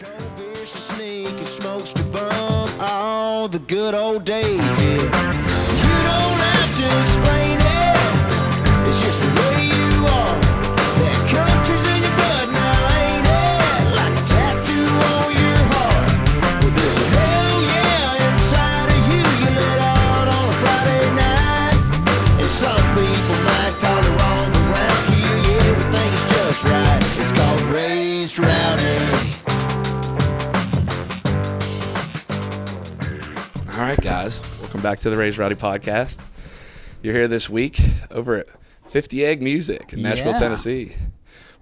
Cold beers to sneak smokes to bum. All the good old days, yeah. Back to the Raised Rowdy podcast. You're here this week over at 50 Egg Music in Nashville, Yeah. Tennessee.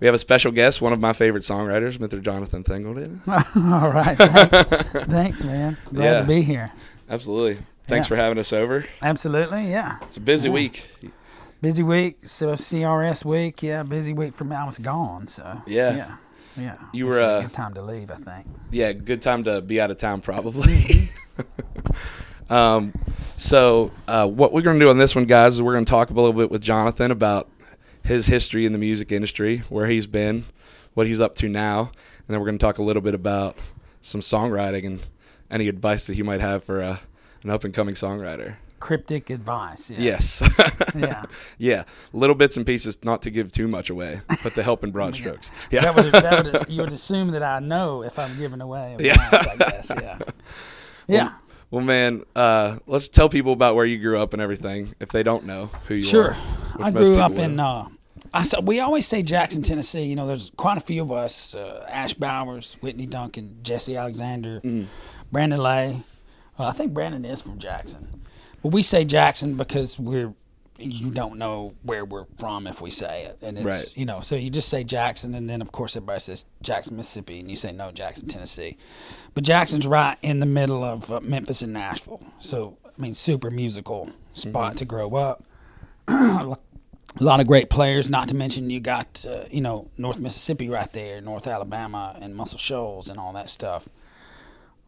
We have a special guest, one of my favorite songwriters, Mr. Jonathan Singleton. All right. Thanks, Thanks, man. Glad Yeah. to be here. Absolutely. Thanks Yeah. for having us over. Absolutely. Yeah. It's a busy week. Busy week. So CRS week. Yeah. Busy week for me. I was gone. So Yeah. Yeah. Yeah. You were, a uh, good time to leave. I think. Yeah, good time to be out of town, probably. um, so, uh, what we're going to do on this one, guys, is we're going to talk a little bit with Jonathan about his history in the music industry, where he's been, what he's up to now, and then we're going to talk a little bit about some songwriting and any advice that he might have for uh, an up and coming songwriter. Cryptic advice. Yeah. Yes. Yeah. yeah. Little bits and pieces, not to give too much away, but to help in broad strokes. Yeah. That would, that would, you would assume that I know if I'm giving away. Yeah. Advice, I guess. Yeah. Yeah. Well, man, uh, let's tell people about where you grew up and everything if they don't know who you Sure. are. which I grew up in. Uh, I saw, we always say Jackson, Tennessee. You know, there's quite a few of us: uh, Ash Bowers, Whitney Duncan, Jesse Alexander, Mm. Brandon Lay. Uh, I think Brandon is from Jackson, but we say Jackson because we're you don't know where we're from if we say it, and it's Right. you know, so you just say Jackson, and then of course everybody says Jackson, Mississippi, and you say no, Jackson, Tennessee, but Jackson's right in the middle of uh, Memphis and Nashville, so I mean, super musical spot Mm-hmm. to grow up a lot of great players. Not to mention you got uh, you know North Mississippi right there, North Alabama, and Muscle Shoals and all that stuff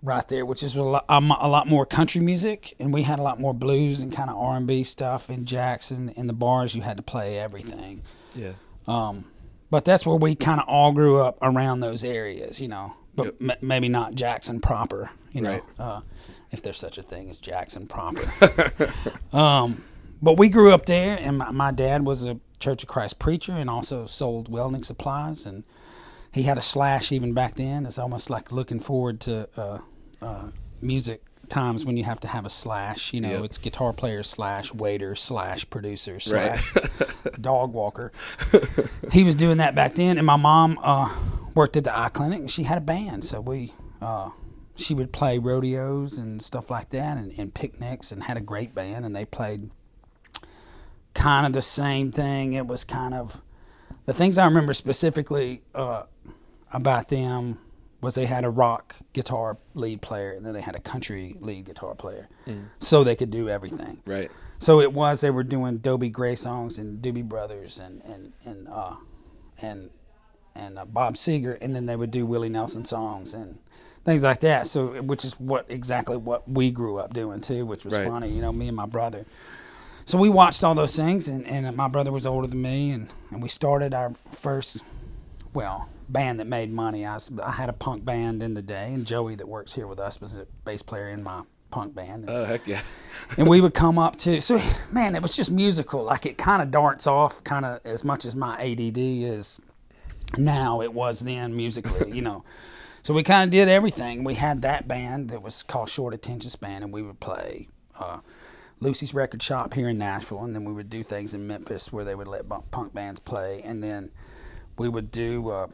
right there, which is a lot, a a lot more country music, and we had a lot more blues and kind of R and B stuff in Jackson. In the bars, you had to play everything. Yeah. Um, but that's where we kind of all grew up around those areas, you know. But m- maybe not Jackson proper, you know, Right. uh, if there's such a thing as Jackson proper. um, but we grew up there, and my, my dad was a Church of Christ preacher and also sold welding supplies, and he had a slash even back then. It's almost like looking forward to uh, uh, music times when you have to have a slash. You know, Yep. it's guitar player slash waiter slash producer Right. slash dog walker. he was doing that back then, and my mom uh, worked at the eye clinic, and she had a band, so we. Uh, she would play rodeos and stuff like that, and, and picnics, and had a great band, and they played kind of the same thing. It was kind of the things I remember specifically uh, about them was they had a rock guitar lead player, and then they had a country lead guitar player, so they could do everything. Right. So it was they were doing Dobie Gray songs and Doobie Brothers and and and uh, and and uh, Bob Seger, and then they would do Willie Nelson songs and things like that. So which is what exactly what we grew up doing too, which was Right. funny. You know, me and my brother. So we watched all those things, and, and my brother was older than me, and, and we started our first, well, band that made money. I, I had a punk band in the day, and Joey that works here with us was a bass player in my punk band. And, Oh, heck yeah. and we would come up to so man it was just musical like it kind of darts off kind of as much as my add is now it was then musically you know so we kind of did everything we had that band that was called short attention span and we would play uh, lucy's record shop here in nashville and then we would do things in memphis where they would let punk bands play and then we would do uh,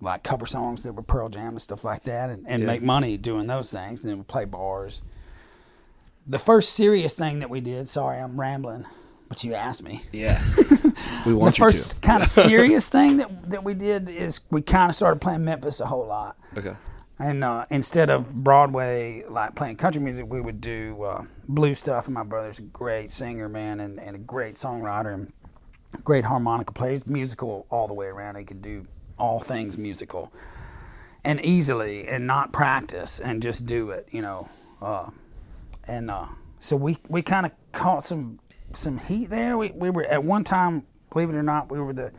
like cover songs that were pearl jam and stuff like that and, and Yeah. make money doing those things and then we play bars the first serious thing that we did sorry i'm rambling but you asked me Yeah. we the want you first kind of serious thing that, that we did is we kind of started playing memphis a whole lot. Okay. and uh, instead of broadway like playing country music we would do uh, blues stuff and my brother's a great singer man and, and a great songwriter and great harmonica player he's musical all the way around he could do all things musical and easily and not practice and just do it you know uh, and uh, so we we kind of caught some some heat there. We we were at one time, believe it or not, we were the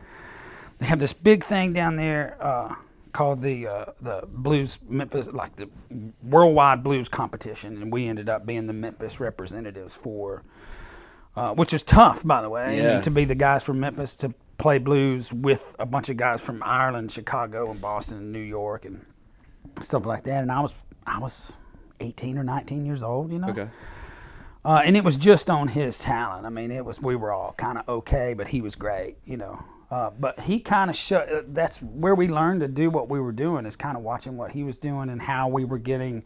they have this big thing down there uh, called the uh, the blues Memphis like the worldwide blues competition, and we ended up being the Memphis representatives for, uh, which is tough, by the way, I mean, Yeah. to be the guys from Memphis to play blues with a bunch of guys from Ireland, Chicago, and Boston, and New York, and stuff like that. And I was I was eighteen or nineteen years old, you know. Okay. Uh, and it was just on his talent. I mean, it was we were all kind of okay, but he was great, you know. Uh, but he kind of showed. That's where we learned to do what we were doing is kind of watching what he was doing and how we were getting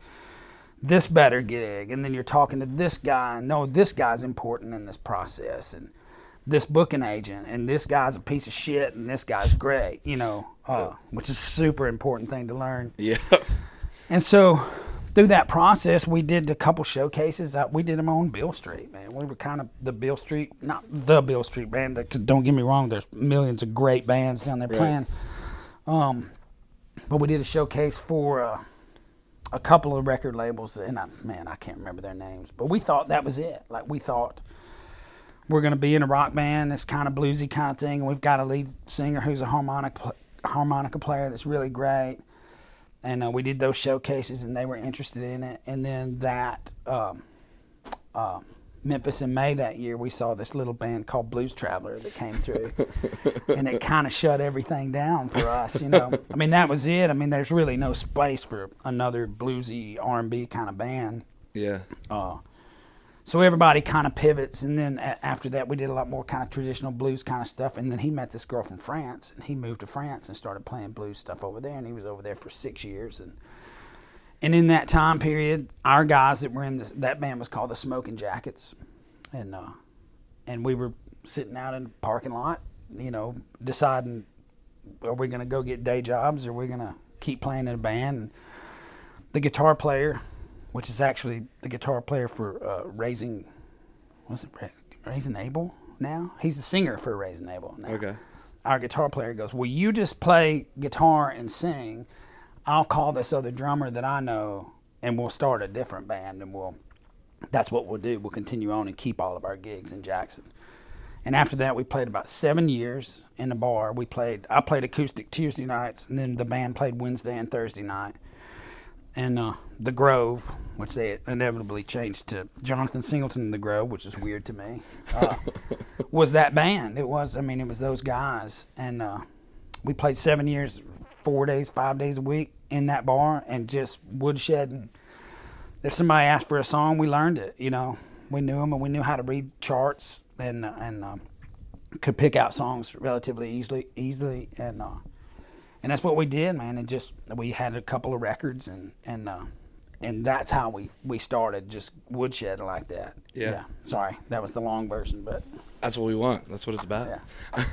this better gig, and then you're talking to this guy. and No, this guy's important in this process, and this booking agent, and this guy's a piece of shit, and this guy's great, you know, uh, which is a super important thing to learn. Yeah. And so through that process, we did a couple showcases. Uh, we did them on Beale Street, man. We were kind of the Beale Street, not the Beale Street band. Don't get me wrong. There's millions of great bands down there playing. Um, but we did a showcase for uh, a couple of record labels, and I, man, I can't remember their names. But we thought that was it. Like we thought we're going to be in a rock band, this kind of bluesy kind of thing, and we've got a lead singer who's a harmonic pl- harmonica player that's really great and uh, we did those showcases, and they were interested in it. And then that um, uh, Memphis in May that year, we saw this little band called Blues Traveler that came through, and it kind of shut everything down for us. You know, I mean that was it. I mean, there's really no space for another bluesy R&B kind of band. Yeah. Uh, so everybody kind of pivots, and then after that, we did a lot more kind of traditional blues kind of stuff. And then he met this girl from France, and he moved to France and started playing blues stuff over there. And he was over there for six years, and and in that time period, our guys that were in this, that band was called the Smoking Jackets, and uh, and we were sitting out in the parking lot, you know, deciding are we going to go get day jobs or are we going to keep playing in a band. And the guitar player, which is actually the guitar player for uh, Raising, what's it, Raising Abel now? He's the singer for Raising Abel now. Okay. Our guitar player goes, Will you just play guitar and sing? I'll call this other drummer that I know and we'll start a different band and we'll that's what we'll do. We'll continue on and keep all of our gigs in Jackson. And after that, we played about seven years in a bar. We played. I played acoustic Tuesday nights, and then the band played Wednesday and Thursday night. And uh, the Grove, which they inevitably changed to Jonathan Singleton and the Grove, which is weird to me, uh, was that band. It was. I mean, it was those guys, and uh, we played seven years, four days, five days a week in that bar, and just woodshedding if somebody asked for a song, we learned it. You know, we knew them and we knew how to read charts and uh, and um, could pick out songs relatively easily. Easily, and uh, and that's what we did, man. And just we had a couple of records, and and uh, and that's how we we started, just woodshed like that. Yeah. Sorry, that was the long version, but That's what we want. That's what it's about. yeah.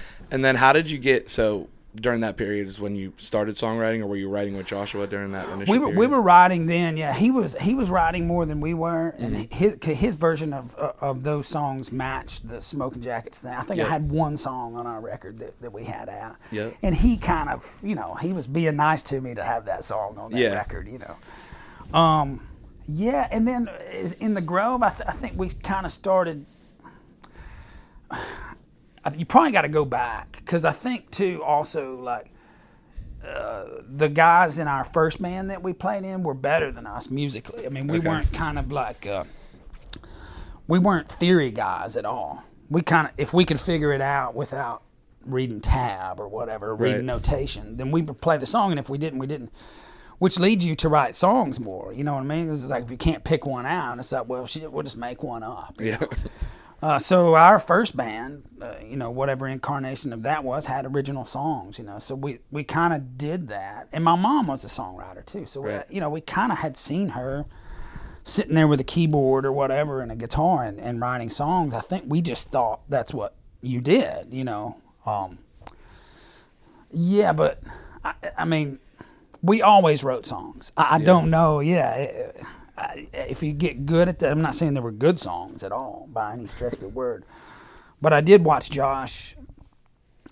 and then how did you get so during that period is when you started songwriting or were you writing with Joshua during that initial we were we were writing then. Yeah, he was he was writing more than we were, and Mm-hmm. his his version of uh, of those songs matched the Smoking Jackets thing. I think Yeah. I had one song on our record that, that we had out. Yeah. and he kind of you know he was being nice to me to have that song on that Yeah. record. You know, um, yeah, and then in the Grove, I, th- I think we kind of started. You probably got to go back because I think too also like the guys in our first band that we played in were better than us musically. I mean, we Okay. weren't kind of like uh, we weren't theory guys at all. We kind of if we could figure it out without reading tab or whatever, reading Right. notation, then we would play the song, and if we didn't, we didn't. Which leads you to write songs more. You know what I mean? It's like if you can't pick one out, it's like, well, shit, we'll just make one up. Yeah. Uh, so our first band, uh, you know, whatever incarnation of that was, had original songs. You know, so we we kind of did that, and my mom was a songwriter too. So we, you know, we kind of had seen her sitting there with a keyboard or whatever and a guitar and, and writing songs. I think we just thought that's what you did. You know, um, yeah, but I, I mean, we always wrote songs. I, I don't know. Yeah. eh, I, if you get good at that, I'm not saying there were good songs at all by any stretch of the word, but I did watch Josh.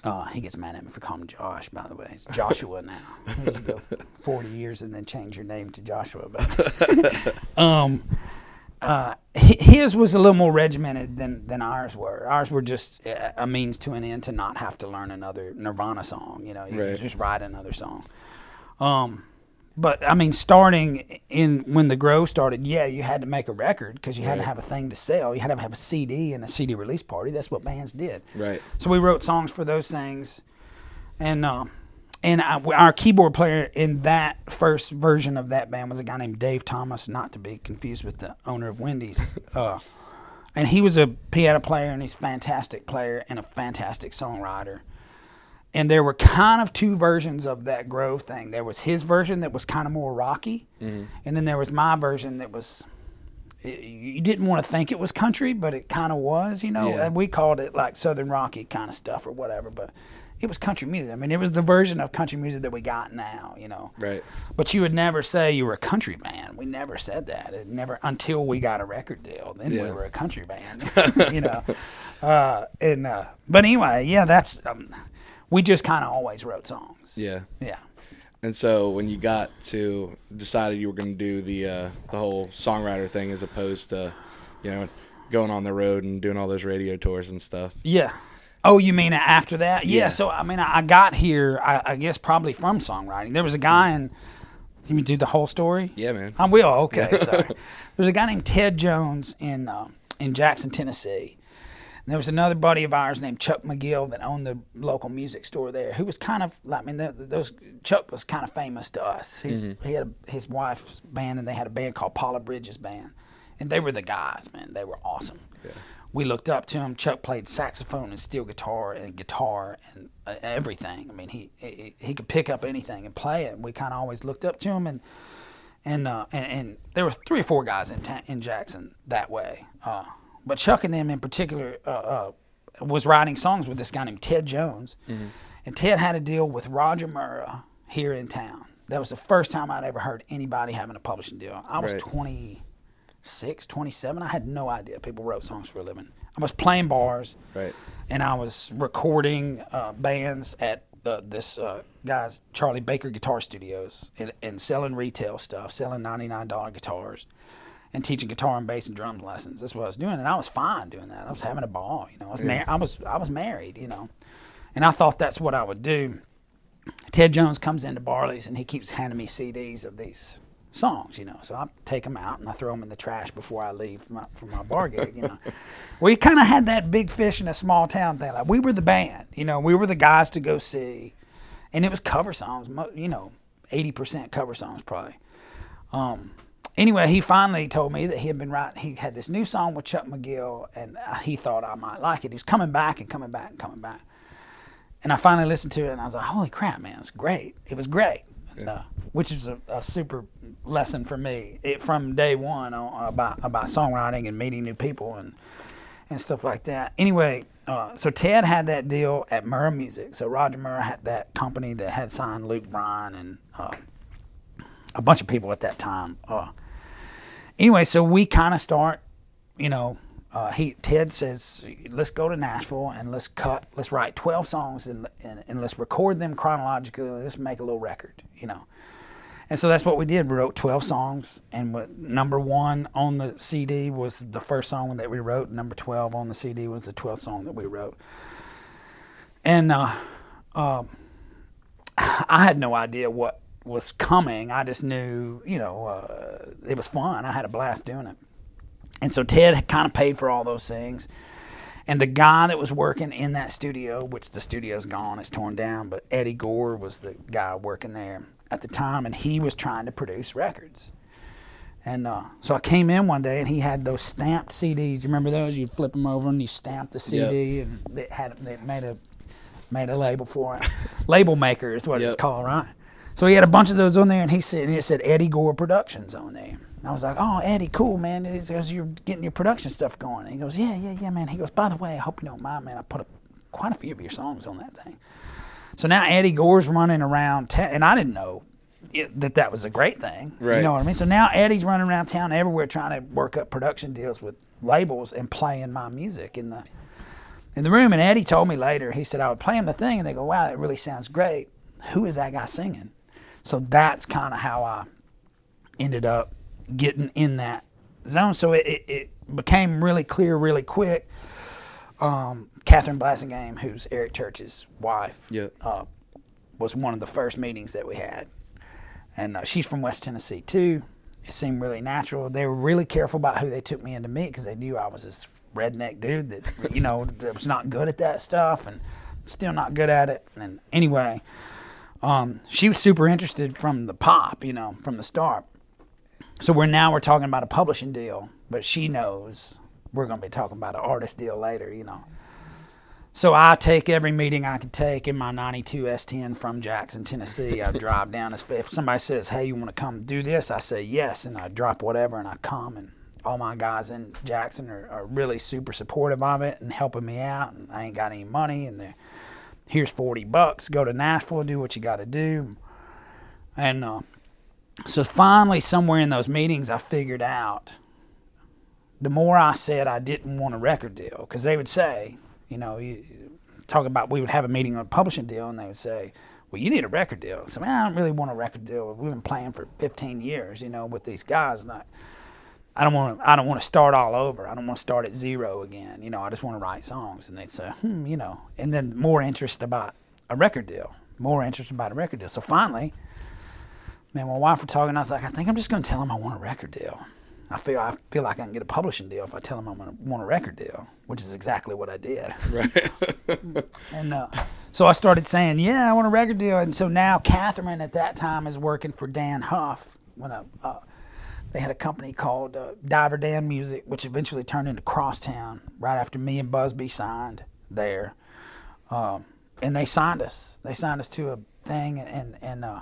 Uh, he gets mad at me for calling him Josh. By the way, it's Joshua now. You go 40 years and then change your name to Joshua. But, um, uh, his was a little more regimented than than ours were. Ours were just a a means to an end to not have to learn another Nirvana song. You know, you Right. just write another song. Um, but I mean, starting in when the grow started, yeah, you had to make a record because you had to have a thing to sell. You had to have a CD and a CD release party. That's what bands did. Right. So we wrote songs for those things, and uh, and I, our keyboard player in that first version of that band was a guy named Dave Thomas, not to be confused with the owner of Wendy's. uh, and he was a piano player, and he's a fantastic player and a fantastic songwriter. And there were kind of two versions of that Grove thing. There was his version that was kind of more rocky, and then there was my version that was. You didn't want to think it was country, but it kind of was, you know. Yeah. We called it like Southern Rocky kind of stuff or whatever, but it was country music. I mean, it was the version of country music that we got now, you know. Right. But you would never say you were a country band. We never said that. It never until we got a record deal. Then we were a country band, you know. Uh, and uh, but anyway, yeah, that's um, we just kind of always wrote songs. Yeah. Yeah. And so when you got to decided you were going to do the uh, the whole songwriter thing as opposed to, you know, going on the road and doing all those radio tours and stuff. Yeah. Oh, you mean after that? Yeah. Yeah. So I mean, I got here. I, I guess probably from songwriting. There was a guy in. Can you do the whole story? Yeah, man. I will. Okay. Sorry. There's a guy named Ted Jones in uh, in Jackson, Tennessee. And there was another buddy of ours named Chuck McGill that owned the local music store there. Who was kind of, I mean, th those Chuck was kind of famous to us. He's, He had a, his wife's band, and they had a band called Paula Bridges Band, and they were the guys, man. They were awesome. We looked up to him. Chuck played saxophone and steel guitar and guitar and uh, everything. I mean, he, he he could pick up anything and play it. We kind of always looked up to him and and, uh, and and there were three or four guys in ta- in Jackson that way. Uh, but Chuck and them in particular uh, uh, was writing songs with this guy named Ted Jones, and Ted had a deal with Roger Murrah here in town. That was the first time I'd ever heard anybody having a publishing deal. I was Right. 26, 27. I had no idea people wrote songs for a living. I was playing bars Right. and I was recording uh, bands at uh, this uh, guy's Charlie Baker Guitar Studios and, and selling retail stuff, selling ninety nine dollar guitars, and teaching guitar and bass and drum lessons. That's what I was doing, and I was fine doing that. I was having a ball, you know. I was mar- I was I was married, you know, and I thought that's what I would do. Ted Jones comes into Barley's and he keeps handing me CDs of these songs, you know. So I take them out and I throw them in the trash before I leave from my, from my bar gig, you know. we kind of had that big fish in a small town thing. Like we were the band, you know. We were the guys to go see, and it was cover songs, you know, eighty percent cover songs probably. Um, anyway, he finally told me that he had been writing. He had this new song with Chuck McGill, and uh, he thought I might like it. He was coming back and coming back and coming back. And I finally listened to it, and I was like, "Holy crap, man! It's great. It was great." And, uh, which is a, a super lesson for me it, from day one on, about about songwriting and meeting new people and and stuff like that. Anyway, uh, so Ted had that deal at Murrah Music. So Roger Murrah had that company that had signed Luke Bryan and uh, a bunch of people at that time. Anyway, so we kind of start, you know, uh, he Ted says, let's go to Nashville and let's cut, let's write 12 songs and, and, and let's record them chronologically. Let's make a little record, you know. And so that's what we did. We wrote 12 songs, and what, number one on the CD was the first song that we wrote. Number 12 on the CD was the 12th song that we wrote. And uh, uh, I had no idea what was coming. I just knew, you know, uh, it was fun. I had a blast doing it. And so Ted kind of paid for all those things. And the guy that was working in that studio, which the studio's gone, it's torn down, but Eddie Gore was the guy working there at the time, and he was trying to produce records. And uh, so I came in one day, and he had those stamped CDs. You remember those? You'd flip them over, and you stamped the CD, and they had they made a made a label for it. label maker is what it's called, right? So he had a bunch of those on there, and he said, and it said Eddie Gore Productions on there. And I was like, oh, Eddie, cool, man. He says, you're getting your production stuff going. And he goes, yeah, yeah, yeah, man. He goes, by the way, I hope you don't mind, man. I put a, quite a few of your songs on that thing. So now Eddie Gore's running around, ta- and I didn't know it, that that was a great thing. You know what I mean? So now Eddie's running around town everywhere trying to work up production deals with labels and playing my music in the in the room. And Eddie told me later, he said I would play him the thing, and they go, "Wow, that really sounds great. Who is that guy singing?" So that's kind of how I ended up getting in that zone. So it, it, it became really clear really quick. Um, Katherine Blasingame, who's Eric Church's wife, Yeah. uh, was one of the first meetings that we had. And uh, she's from West Tennessee too. It seemed really natural. They were really careful about who they took me in to meet because they knew I was this redneck dude that, you know, that was not good at that stuff and still not good at it. And anyway, um, she was super interested from the pop, you know, from the start. So we're now we're talking about a publishing deal, but she knows we're going to be talking about an artist deal later, you know. So I take every meeting I can take in my 92 S10 from Jackson, Tennessee. I drive down. If somebody says, "Hey, you want to come do this?" I say yes, and I drop whatever and I come. And all my guys in Jackson are, are really super supportive of it and helping me out. And I ain't got any money, and they're here's 40 bucks. Go to Nashville, do what you got to do. And uh, so finally, somewhere in those meetings, I figured out the more I said I didn't want a record deal, because they would say, you know, you, talk about we would have a meeting on a publishing deal, and they would say, well, you need a record deal. So, man, I don't really want a record deal. We've been playing for 15 years, you know, with these guys. And I, I don't want to. I don't want to start all over. I don't want to start at zero again. You know, I just want to write songs. And they'd say, hmm, you know, and then more interest about a record deal. More interest about a record deal. So finally, man, my wife were talking. I was like, I think I'm just going to tell them I want a record deal. I feel I feel like I can get a publishing deal if I tell them I want a, want a record deal, which is exactly what I did. Right. And uh, so I started saying, "Yeah, I want a record deal." And so now Katherine at that time is working for Dann Huff when a, uh, they had a company called uh, Diver Dan Music, which eventually turned into Crosstown right after me and Busby signed there. Um, and they signed us. They signed us to a thing, and and uh,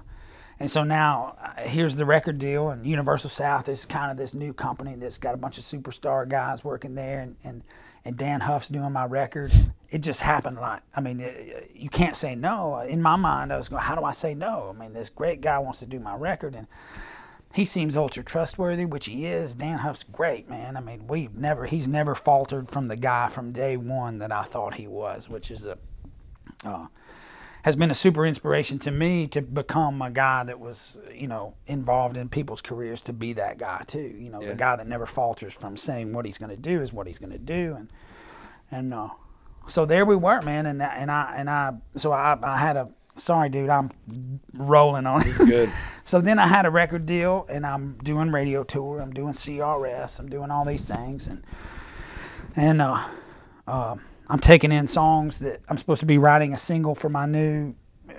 and so now uh, here's the record deal, and Universal South is kind of this new company that's got a bunch of superstar guys working there, and and, and Dann Huff's doing my record. It just happened like I mean, it, you can't say no. In my mind, I was going, how do I say no? I mean, this great guy wants to do my record, and he seems ultra trustworthy, which he is. Dann Huff's great, man. I mean, we've never he's never faltered from the guy from day one that I thought he was, which is a uh, has been a super inspiration to me to become a guy that was, you know, involved in people's careers to be that guy too. You know, Yeah. the guy that never falters from saying what he's going to do is what he's going to do, and and uh, so there we were, man. And and I and I so I I had a sorry, dude, I'm rolling on it. Good. So then I had a record deal, and I'm doing radio tour. I'm doing CRS. I'm doing all these things, and and uh, uh, I'm taking in songs that I'm supposed to be writing a single for my new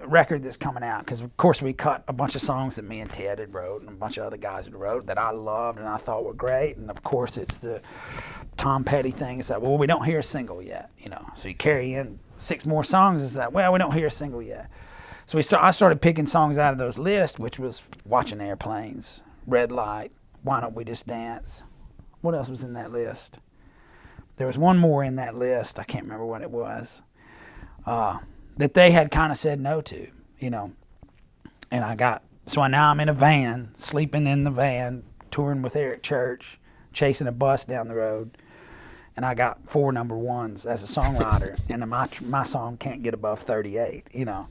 record that's coming out. Because of course we cut a bunch of songs that me and Ted had wrote, and a bunch of other guys had wrote that I loved and I thought were great. And of course it's the Tom Petty thing. It's like, well, we don't hear a single yet, you know. So you carry in six more songs. It's like, well, we don't hear a single yet. So we start, I started picking songs out of those lists, which was Watching Airplanes, Red Light, Why Don't We Just Dance. What else was in that list? There was one more in that list. I can't remember what it was. Uh, that they had kind of said no to, you know. And I got so now I'm in a van, sleeping in the van, touring with Eric Church, chasing a bus down the road, and I got four number ones as a songwriter, and my my song can't get above 38, you know,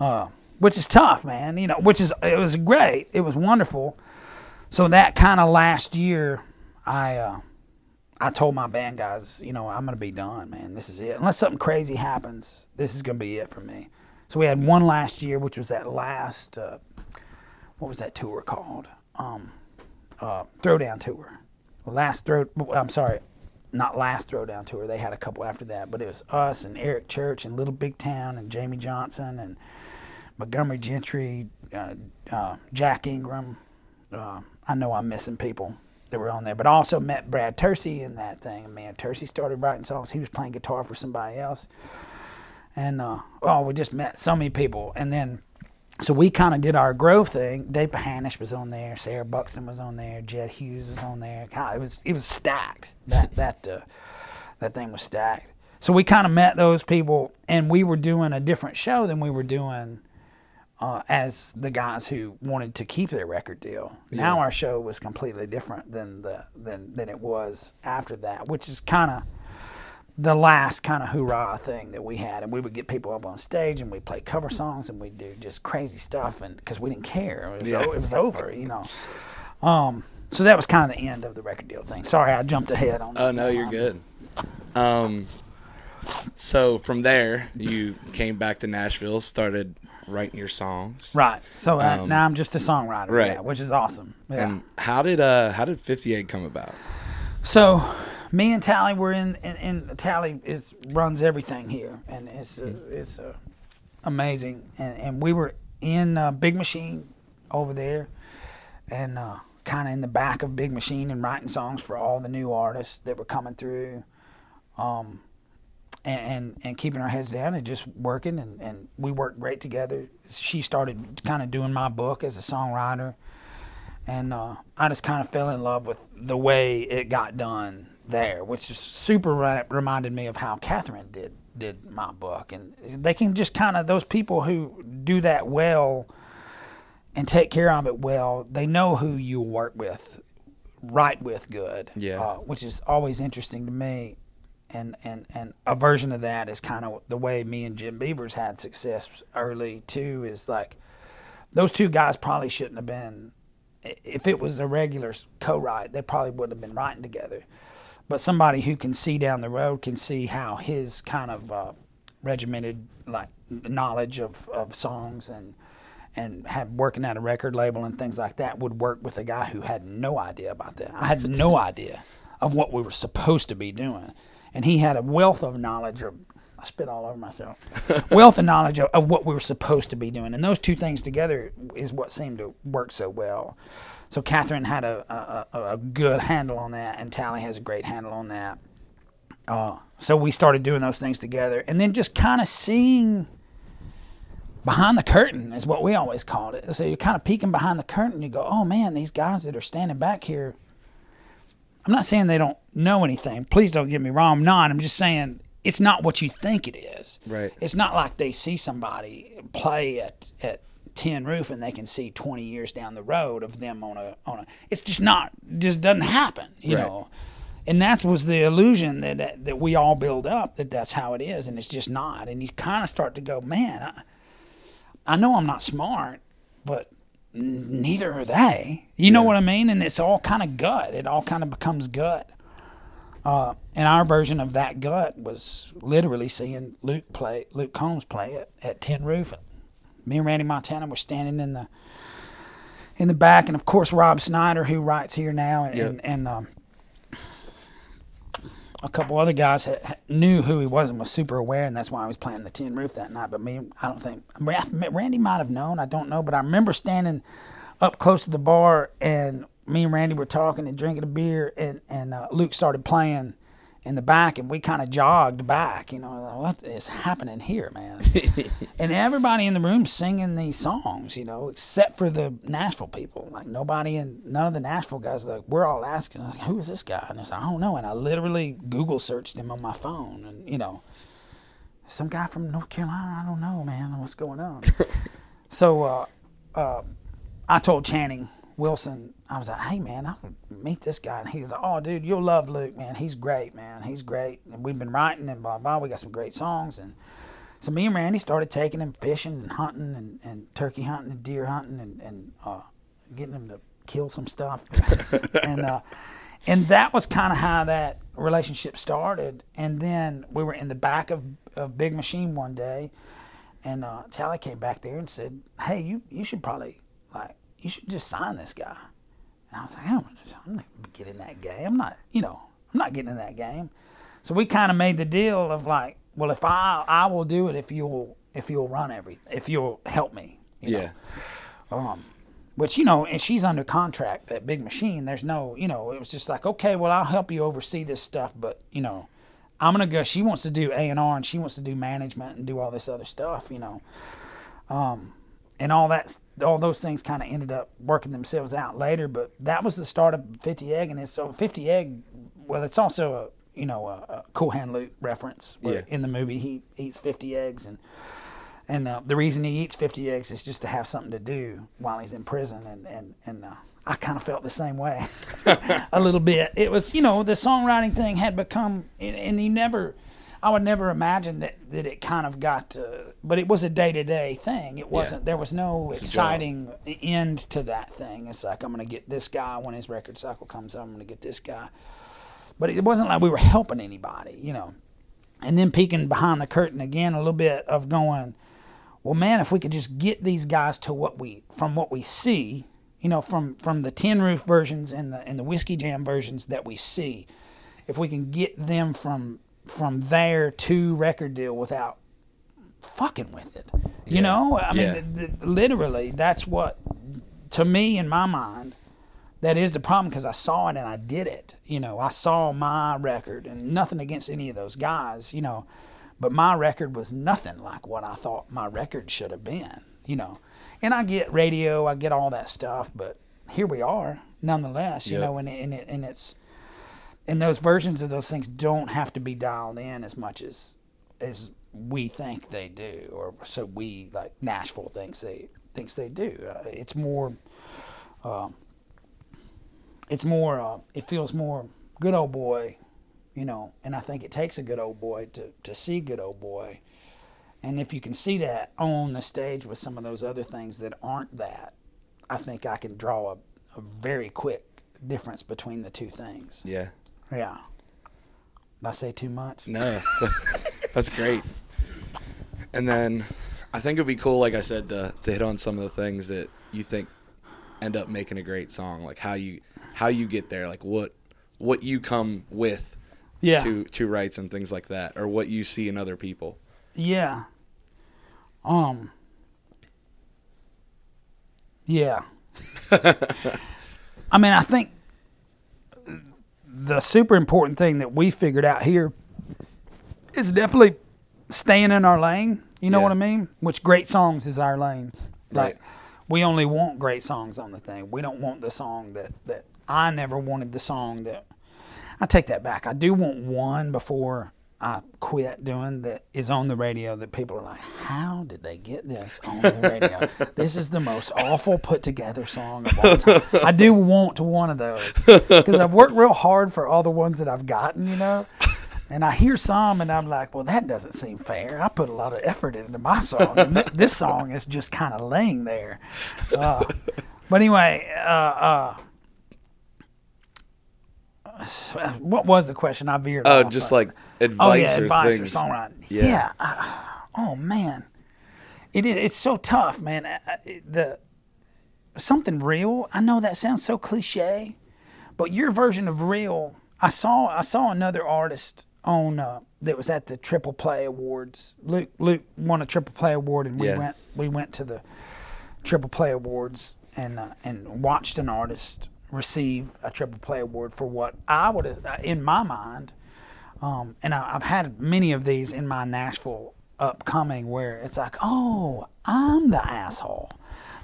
uh, which is tough, man. You know, which is it was great, it was wonderful. So that kind of last year, I uh, I told my band guys, you know, I'm gonna be done, man. This is it. Unless something crazy happens, this is gonna be it for me. So we had one last year, which was that last, uh, what was that tour called? Um, uh, Throwdown tour. Last throw. I'm sorry, not last Throwdown tour. They had a couple after that, but it was us and Eric Church and Little Big Town and Jamey Johnson and Montgomery Gentry, uh, uh, Jack Ingram. Uh, I know I'm missing people that were on there, but I also met Brad Tursi in that thing. Man, Tersey started writing songs. He was playing guitar for somebody else, and uh, oh, we just met so many people. And then, so we kind of did our growth thing. Dave Pahanish was on there. Sarah Buxton was on there. Jedd Hughes was on there. God, it was it was stacked. That that uh, that thing was stacked. So we kind of met those people, and we were doing a different show than we were doing uh, as the guys who wanted to keep their record deal. Now our show was completely different than the than than it was after that, which is kind of the last kind of hoorah thing that we had. And we would get people up on stage and we'd play cover songs and we'd do just crazy stuff, and because we didn't care, it was, Yeah. o- it was over, you know. Um, so that was kind of the end of the record deal thing. Sorry, I jumped ahead on. Oh no, you're good. Um, so from there, you came back to Nashville, started writing your songs. Right. So uh, Um, now I'm just a songwriter. right. Yeah, which is awesome. Yeah. And how did uh how did 58 come about? So, me and Tally were in, and, and Tally is runs everything here, and it's uh, it's uh, amazing. And and we were in uh, Big Machine over there, and uh, kind of in the back of Big Machine and writing songs for all the new artists that were coming through. Um, and, and, and keeping our heads down and just working and, and we worked great together. She started kind of doing my book as a songwriter and uh, I just kind of fell in love with the way it got done there, which just super re- reminded me of how Katherine did did my book, and they can just kind of those people who do that well and take care of it well. They know who you work with, write with good, Yeah. uh, which is always interesting to me. And, and, and a version of that is kind of the way me and Jim Beavers had success early too. Is like those two guys probably shouldn't have been if it was a regular co-write, they probably wouldn't have been writing together. But somebody who can see down the road can see how his kind of uh, regimented like knowledge of, of songs and and had working at a record label and things like that would work with a guy who had no idea about that. I had no idea of what we were supposed to be doing, and he had a wealth of knowledge of. I spit all over myself. wealth of knowledge of, of what we were supposed to be doing, and those two things together is what seemed to work so well. So Katherine had a, a, a, a good handle on that, and Tally has a great handle on that. Uh, so we started doing those things together, and then just kind of seeing behind the curtain is what we always called it. So you're kind of peeking behind the curtain. You go, oh man, these guys that are standing back here. I'm not saying they don't know anything. Please don't get me wrong. I'm not. I'm just saying it's not what you think it is. Right. It's not like they see somebody play at at Tin Roof and they can see 20 years down the road of them on a on a. It's just not. Just doesn't happen. You Right. know. And that was the illusion that, that that we all build up that that's how it is, and it's just not. And you kind of start to go, man, I, I know I'm not smart, but neither are they. You know what I mean? And it's all kind of gut. It all kind of becomes gut. Uh, and our version of that gut was literally seeing Luke play, Luke Combs play at, at Tin Roof. Me and Randy Montana were standing in the in the back, and of course Rob Snyder, who writes here now, and Yep. and, and um, a couple other guys knew who he was and was super aware, and that's why I was playing the Tin Roof that night. But me, I don't think Randy might have known. I don't know, but I remember standing up close to the bar, and me and Randy were talking and drinking a beer, and and uh, Luke started playing in the back, and we kind of jogged back. You know, what is happening here, man? and everybody in the room singing these songs, you know, except for the Nashville people. Like nobody in none of the Nashville guys. Like we're all asking, like, who is this guy? And I said, I don't know. And I literally Google searched him on my phone, and you know, some guy from North Carolina. I don't know, man. What's going on? so uh, uh, I told Channing Wilson, I was like, hey, man, I would meet this guy. And he was like, oh, dude, you'll love Luke, man. He's great, man. He's great. And we've been writing and blah, blah. We got some great songs. And so me and Randy started taking him fishing and hunting and, and turkey hunting and deer hunting and, and uh, getting him to kill some stuff. and, uh, and that was kind of how that relationship started. And then we were in the back of, of Big Machine one day. And uh, Tally came back there and said, "Hey, you you should probably like you should just sign this guy." And I was like, "I'm, I'm not getting in that game. I'm not, you know, I'm not getting in that game." So we kind of made the deal of like, "Well, if I I will do it if you'll if you'll run everything, if you'll help me." You know? Yeah. Um, which you know, and she's under contract at Big Machine. There's no, you know, it was just like, okay, well, I'll help you oversee this stuff, but you know, I'm gonna go. She wants to do A and R, and she wants to do management and do all this other stuff, you know. Um, and all that, all those things kind of ended up working themselves out later. But that was the start of 50 Egg, and it's so 50 Egg. Well, it's also a you know a, a Cool Hand Luke reference. Where Yeah. In the movie, he eats 50 eggs, and and uh, the reason he eats 50 eggs is just to have something to do while he's in prison. And, and, and uh, I kind of felt the same way a little bit. It was, you know, the songwriting thing had become, and and he never, I would never imagine that that it kind of got to, but it was a day to day thing. It wasn't. There was no job. exciting end to that thing. It's like I'm going to get this guy when his record cycle comes. up, I'm going to get this guy. But it wasn't like we were helping anybody, you know. And then peeking behind the curtain again a little bit of going, well, man, if we could just get these guys to what we from what we see, you know, from from the tin roof versions and the and the whiskey jam versions that we see, if we can get them from from there to record deal without fucking with it, you Yeah. know, I mean, Yeah. th- th- literally, that's what to me in my mind. That is the problem because I saw it and I did it. You know, I saw my record and nothing against any of those guys, you know, but my record was nothing like what I thought my record should have been, you know. And I get radio, I get all that stuff, but here we are nonetheless, you Yep. know, and, and, it, and it's, and those versions of those things don't have to be dialed in as much as, as we think they do, or so we like Nashville thinks they thinks they do. Uh, it's more, uh, it's more, uh, it feels more good old boy, you know. And I think it takes a good old boy to to see good old boy. And if you can see that on the stage with some of those other things that aren't that, I think I can draw a, a very quick difference between the two things. Yeah. Yeah. Did I say too much? No, that's great. And then I think it'd be cool, like I said, to, to hit on some of the things that you think end up making a great song, like how you how you get there, like what what you come with Yeah. to to rights and things like that, or what you see in other people. Yeah. Um. Yeah. I mean, I think the super important thing that we figured out here is definitely staying in our lane. You know Yeah. what I mean? Which great songs is our lane. Like Right. we only want great songs on the thing. We don't want the song that that I never wanted the song that I take that back. I do want one before I quit doing that is on the radio that people are like, how did they get this on the radio? this is the most awful put together song of all time. I do want one of those because I've worked real hard for all the ones that I've gotten, you know. And I hear some, and I'm like, well, that doesn't seem fair. I put a lot of effort into my song, and th- this song is just kind of laying there. Uh, but anyway, uh, uh, what was the question? I veered. Oh, off, just but- like oh advice yeah, or advice things. or songwriting. Yeah. Yeah. oh man, it is. It's so tough, man. The something real. I know that sounds so cliche, but your version of real. I saw. I saw another artist on uh, that was at the Triple Play Awards. Luke Luke won a Triple Play Award, and we Yeah. went we went to the Triple Play Awards and uh, and watched an artist receive a Triple Play Award for what I would in my mind, um, and I, I've had many of these in my Nashville upcoming where it's like, oh, I'm the asshole.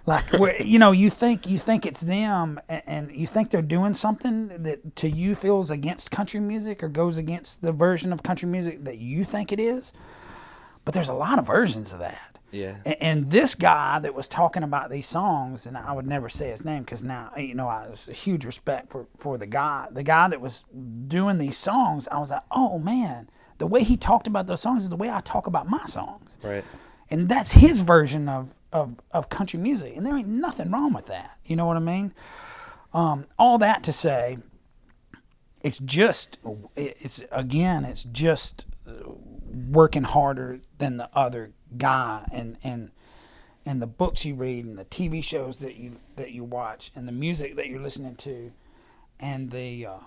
Like where you know you think you think it's them and, and you think they're doing something that to you feels against country music or goes against the version of country music that you think it is, but there's a lot of versions of that. Yeah. And, and this guy that was talking about these songs, and I would never say his name because now you know I was a huge respect for for the guy, the guy that was doing these songs. I was like, oh man, the way he talked about those songs is the way I talk about my songs, Right. and that's his version of of of country music, and there ain't nothing wrong with that. You know what I mean? Um, all that to say, it's just it's again it's just uh, working harder than the other guy and and and the books you read and the TV shows that you that you watch and the music that you're listening to and the uh,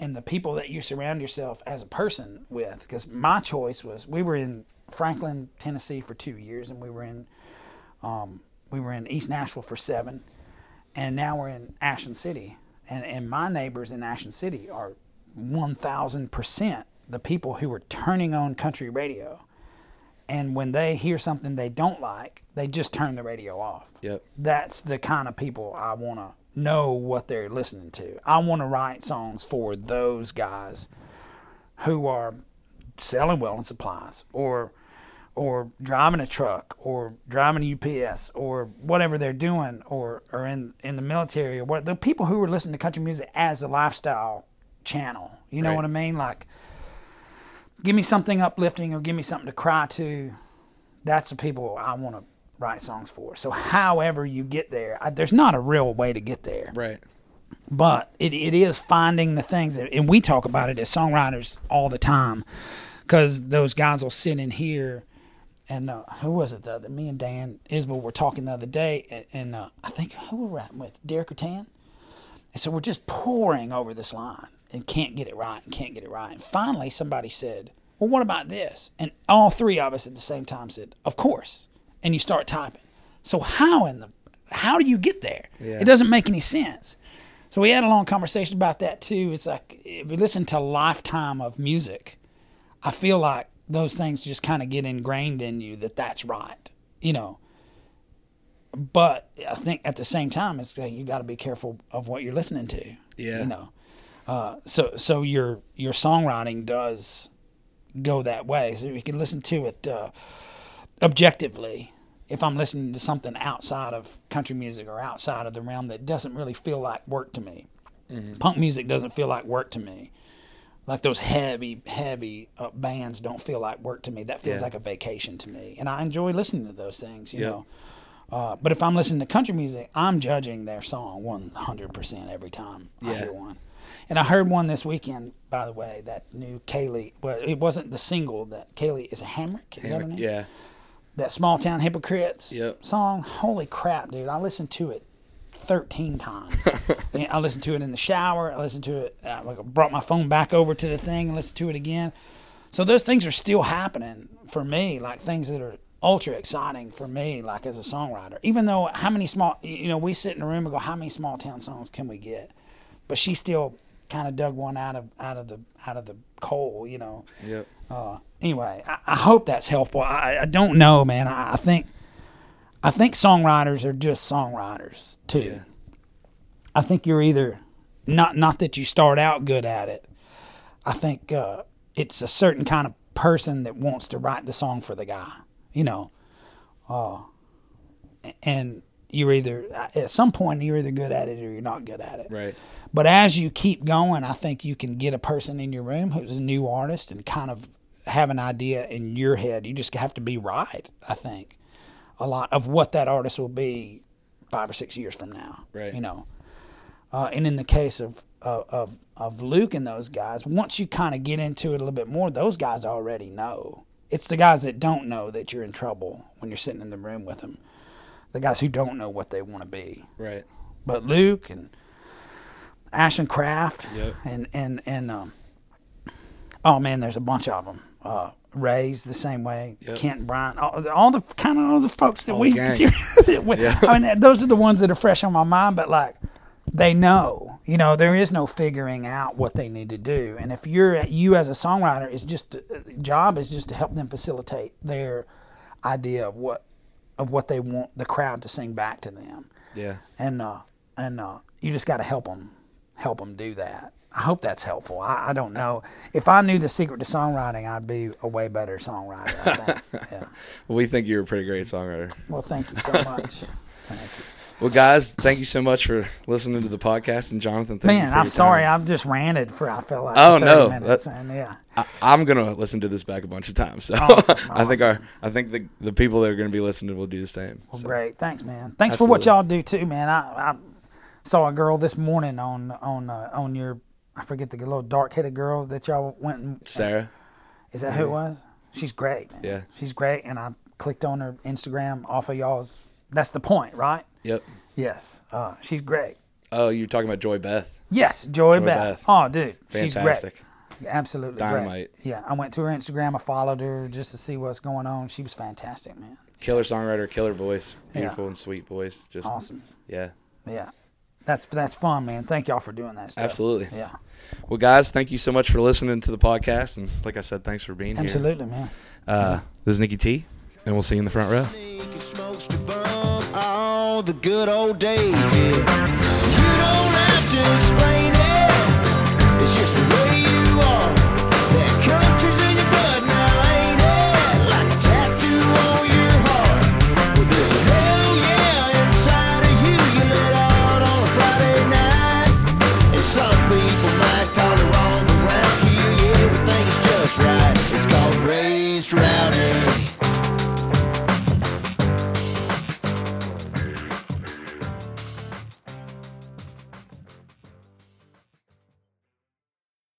and the people that you surround yourself as a person with because my choice was we were in Franklin Tennessee for two years and we were in um, we were in East Nashville for seven and now we're in Ashland City. And, and my neighbors in Ashland City are 1,000% the people who were turning on country radio. And when they hear something they don't like, they just turn the radio off. Yep. That's the kind of people I want to know what they're listening to. I want to write songs for those guys who are selling welding supplies or or driving a truck or driving a UPS or whatever they're doing or, or in, in the military or what the people who are listening to country music as a lifestyle channel. You know Right. what I mean? Like give me something uplifting or give me something to cry to. That's the people I want to write songs for. So, however you get there, I, there's not a real way to get there Right. but it, it is finding the things that, and we talk about it as songwriters all the time because those guys will sit in here and uh, who was it the other me and dan isbell were talking the other day and, and uh, i think who were we writing with derek Rutan? and so we're just pouring over this line and can't get it right and can't get it right and finally somebody said well what about this and all three of us at the same time said of course and you start typing so how in the how do you get there Yeah. it doesn't make any sense so we had a long conversation about that too. It's like if you listen to a lifetime of music, I feel like those things just kind of get ingrained in you that that's right, you know. But I think at the same time, it's like you got to be careful of what you're listening to. Yeah. You know. Uh, so so your your songwriting does go that way. So you can listen to it uh, objectively. If I'm listening to something outside of country music or outside of the realm that doesn't really feel like work to me, punk music doesn't feel like work to me. Like those heavy, heavy uh, bands don't feel like work to me. That feels Yeah. like a vacation to me, and I enjoy listening to those things. You know, uh, but if I'm listening to country music, I'm judging their song 100% every time I hear one. And I heard one this weekend, by the way, that new Kaylee. Well, it wasn't the single that Kaylee is a Hammack. Is that her name? Yeah. That Small Town Hypocrites Yep. song. Holy crap, dude! I listened to it 13 times. I listened to it in the shower. I listened to it. I like, brought my phone back over to the thing and listened to it again. So those things are still happening for me, like things that are ultra exciting for me, like as a songwriter. Even though how many small, you know, we sit in a room and go, how many small town songs can we get? But she still kind of dug one out of out of the out of the coal, you know. Yep. Uh, anyway, I, I hope that's helpful. I, I don't know, man. I, I think I think songwriters are just songwriters too. Yeah. I think you're either not not that you start out good at it. I think uh, it's a certain kind of person that wants to write the song for the guy, you know. Uh, and you're either at some point you're either good at it or you're not good at it. Right. But as you keep going, I think you can get a person in your room who's a new artist and kind of have an idea in your head. You just have to be right, I think, a lot of what that artist will be five or six years from now. Right. You know. Uh, and in the case of, of of of Luke and those guys, once you kind of get into it a little bit more, those guys already know. It's the guys that don't know that you're in trouble when you're sitting in the room with them. The guys who don't know what they want to be Right. but Luke and Ashland Craft Yep. and and and um, oh man, there's a bunch of them. Uh, Ray's the same way. Yep. Kent Bryant, all, all the kind of all the folks that All we, that we- I mean, those are the ones that are fresh on my mind. But like, they know, you know, there is no figuring out what they need to do. And if you're you as a songwriter, is just job is just to help them facilitate their idea of what of what they want the crowd to sing back to them Yeah. and uh, and uh, you just got to help them help them do that. I hope that's helpful. I, I don't know if I knew the secret to songwriting, I'd be a way better songwriter. I think. yeah. We think you're a pretty great songwriter. Well, thank you so much. Thank you. Well, guys, thank you so much for listening to the podcast. And Jonathan, thank you Man, I'm sorry. I've just ranted for I felt like Oh, no, minutes, that- and yeah. I, I'm gonna listen to this back a bunch of times. So Awesome, I think our. I think the the people that are gonna be listening will do the same. Well, So, great. Thanks, man. Thanks for what y'all do too, man. I, I saw a girl this morning on on uh, on your I forget the little dark headed girls that y'all went and Sarah. Is that who it was? She's great, man. Yeah. She's great, and I clicked on her Instagram off of y'all's. That's the point, right? Yep. Yes. Uh, she's great. Oh, you're talking about Joy Beth. Yes, Joy, Joy Beth. Beth. Oh, dude, she's Fantastic. great. Absolutely Dynamite. great. Yeah, I went to her Instagram. I followed her just to see what's going on. She was fantastic, man. Killer songwriter, killer voice, Yeah. beautiful and sweet voice. Just Awesome. Yeah. Yeah, that's that's fun, man. Thank y'all for doing that stuff. Absolutely. Yeah, Well, guys, thank you so much for listening to the podcast, and like I said, thanks for being here. absolutely, man. Uh, this is Nikki T, and we'll see you in the front row. All the good old days. Yeah. You don't have to explain it. It's just the way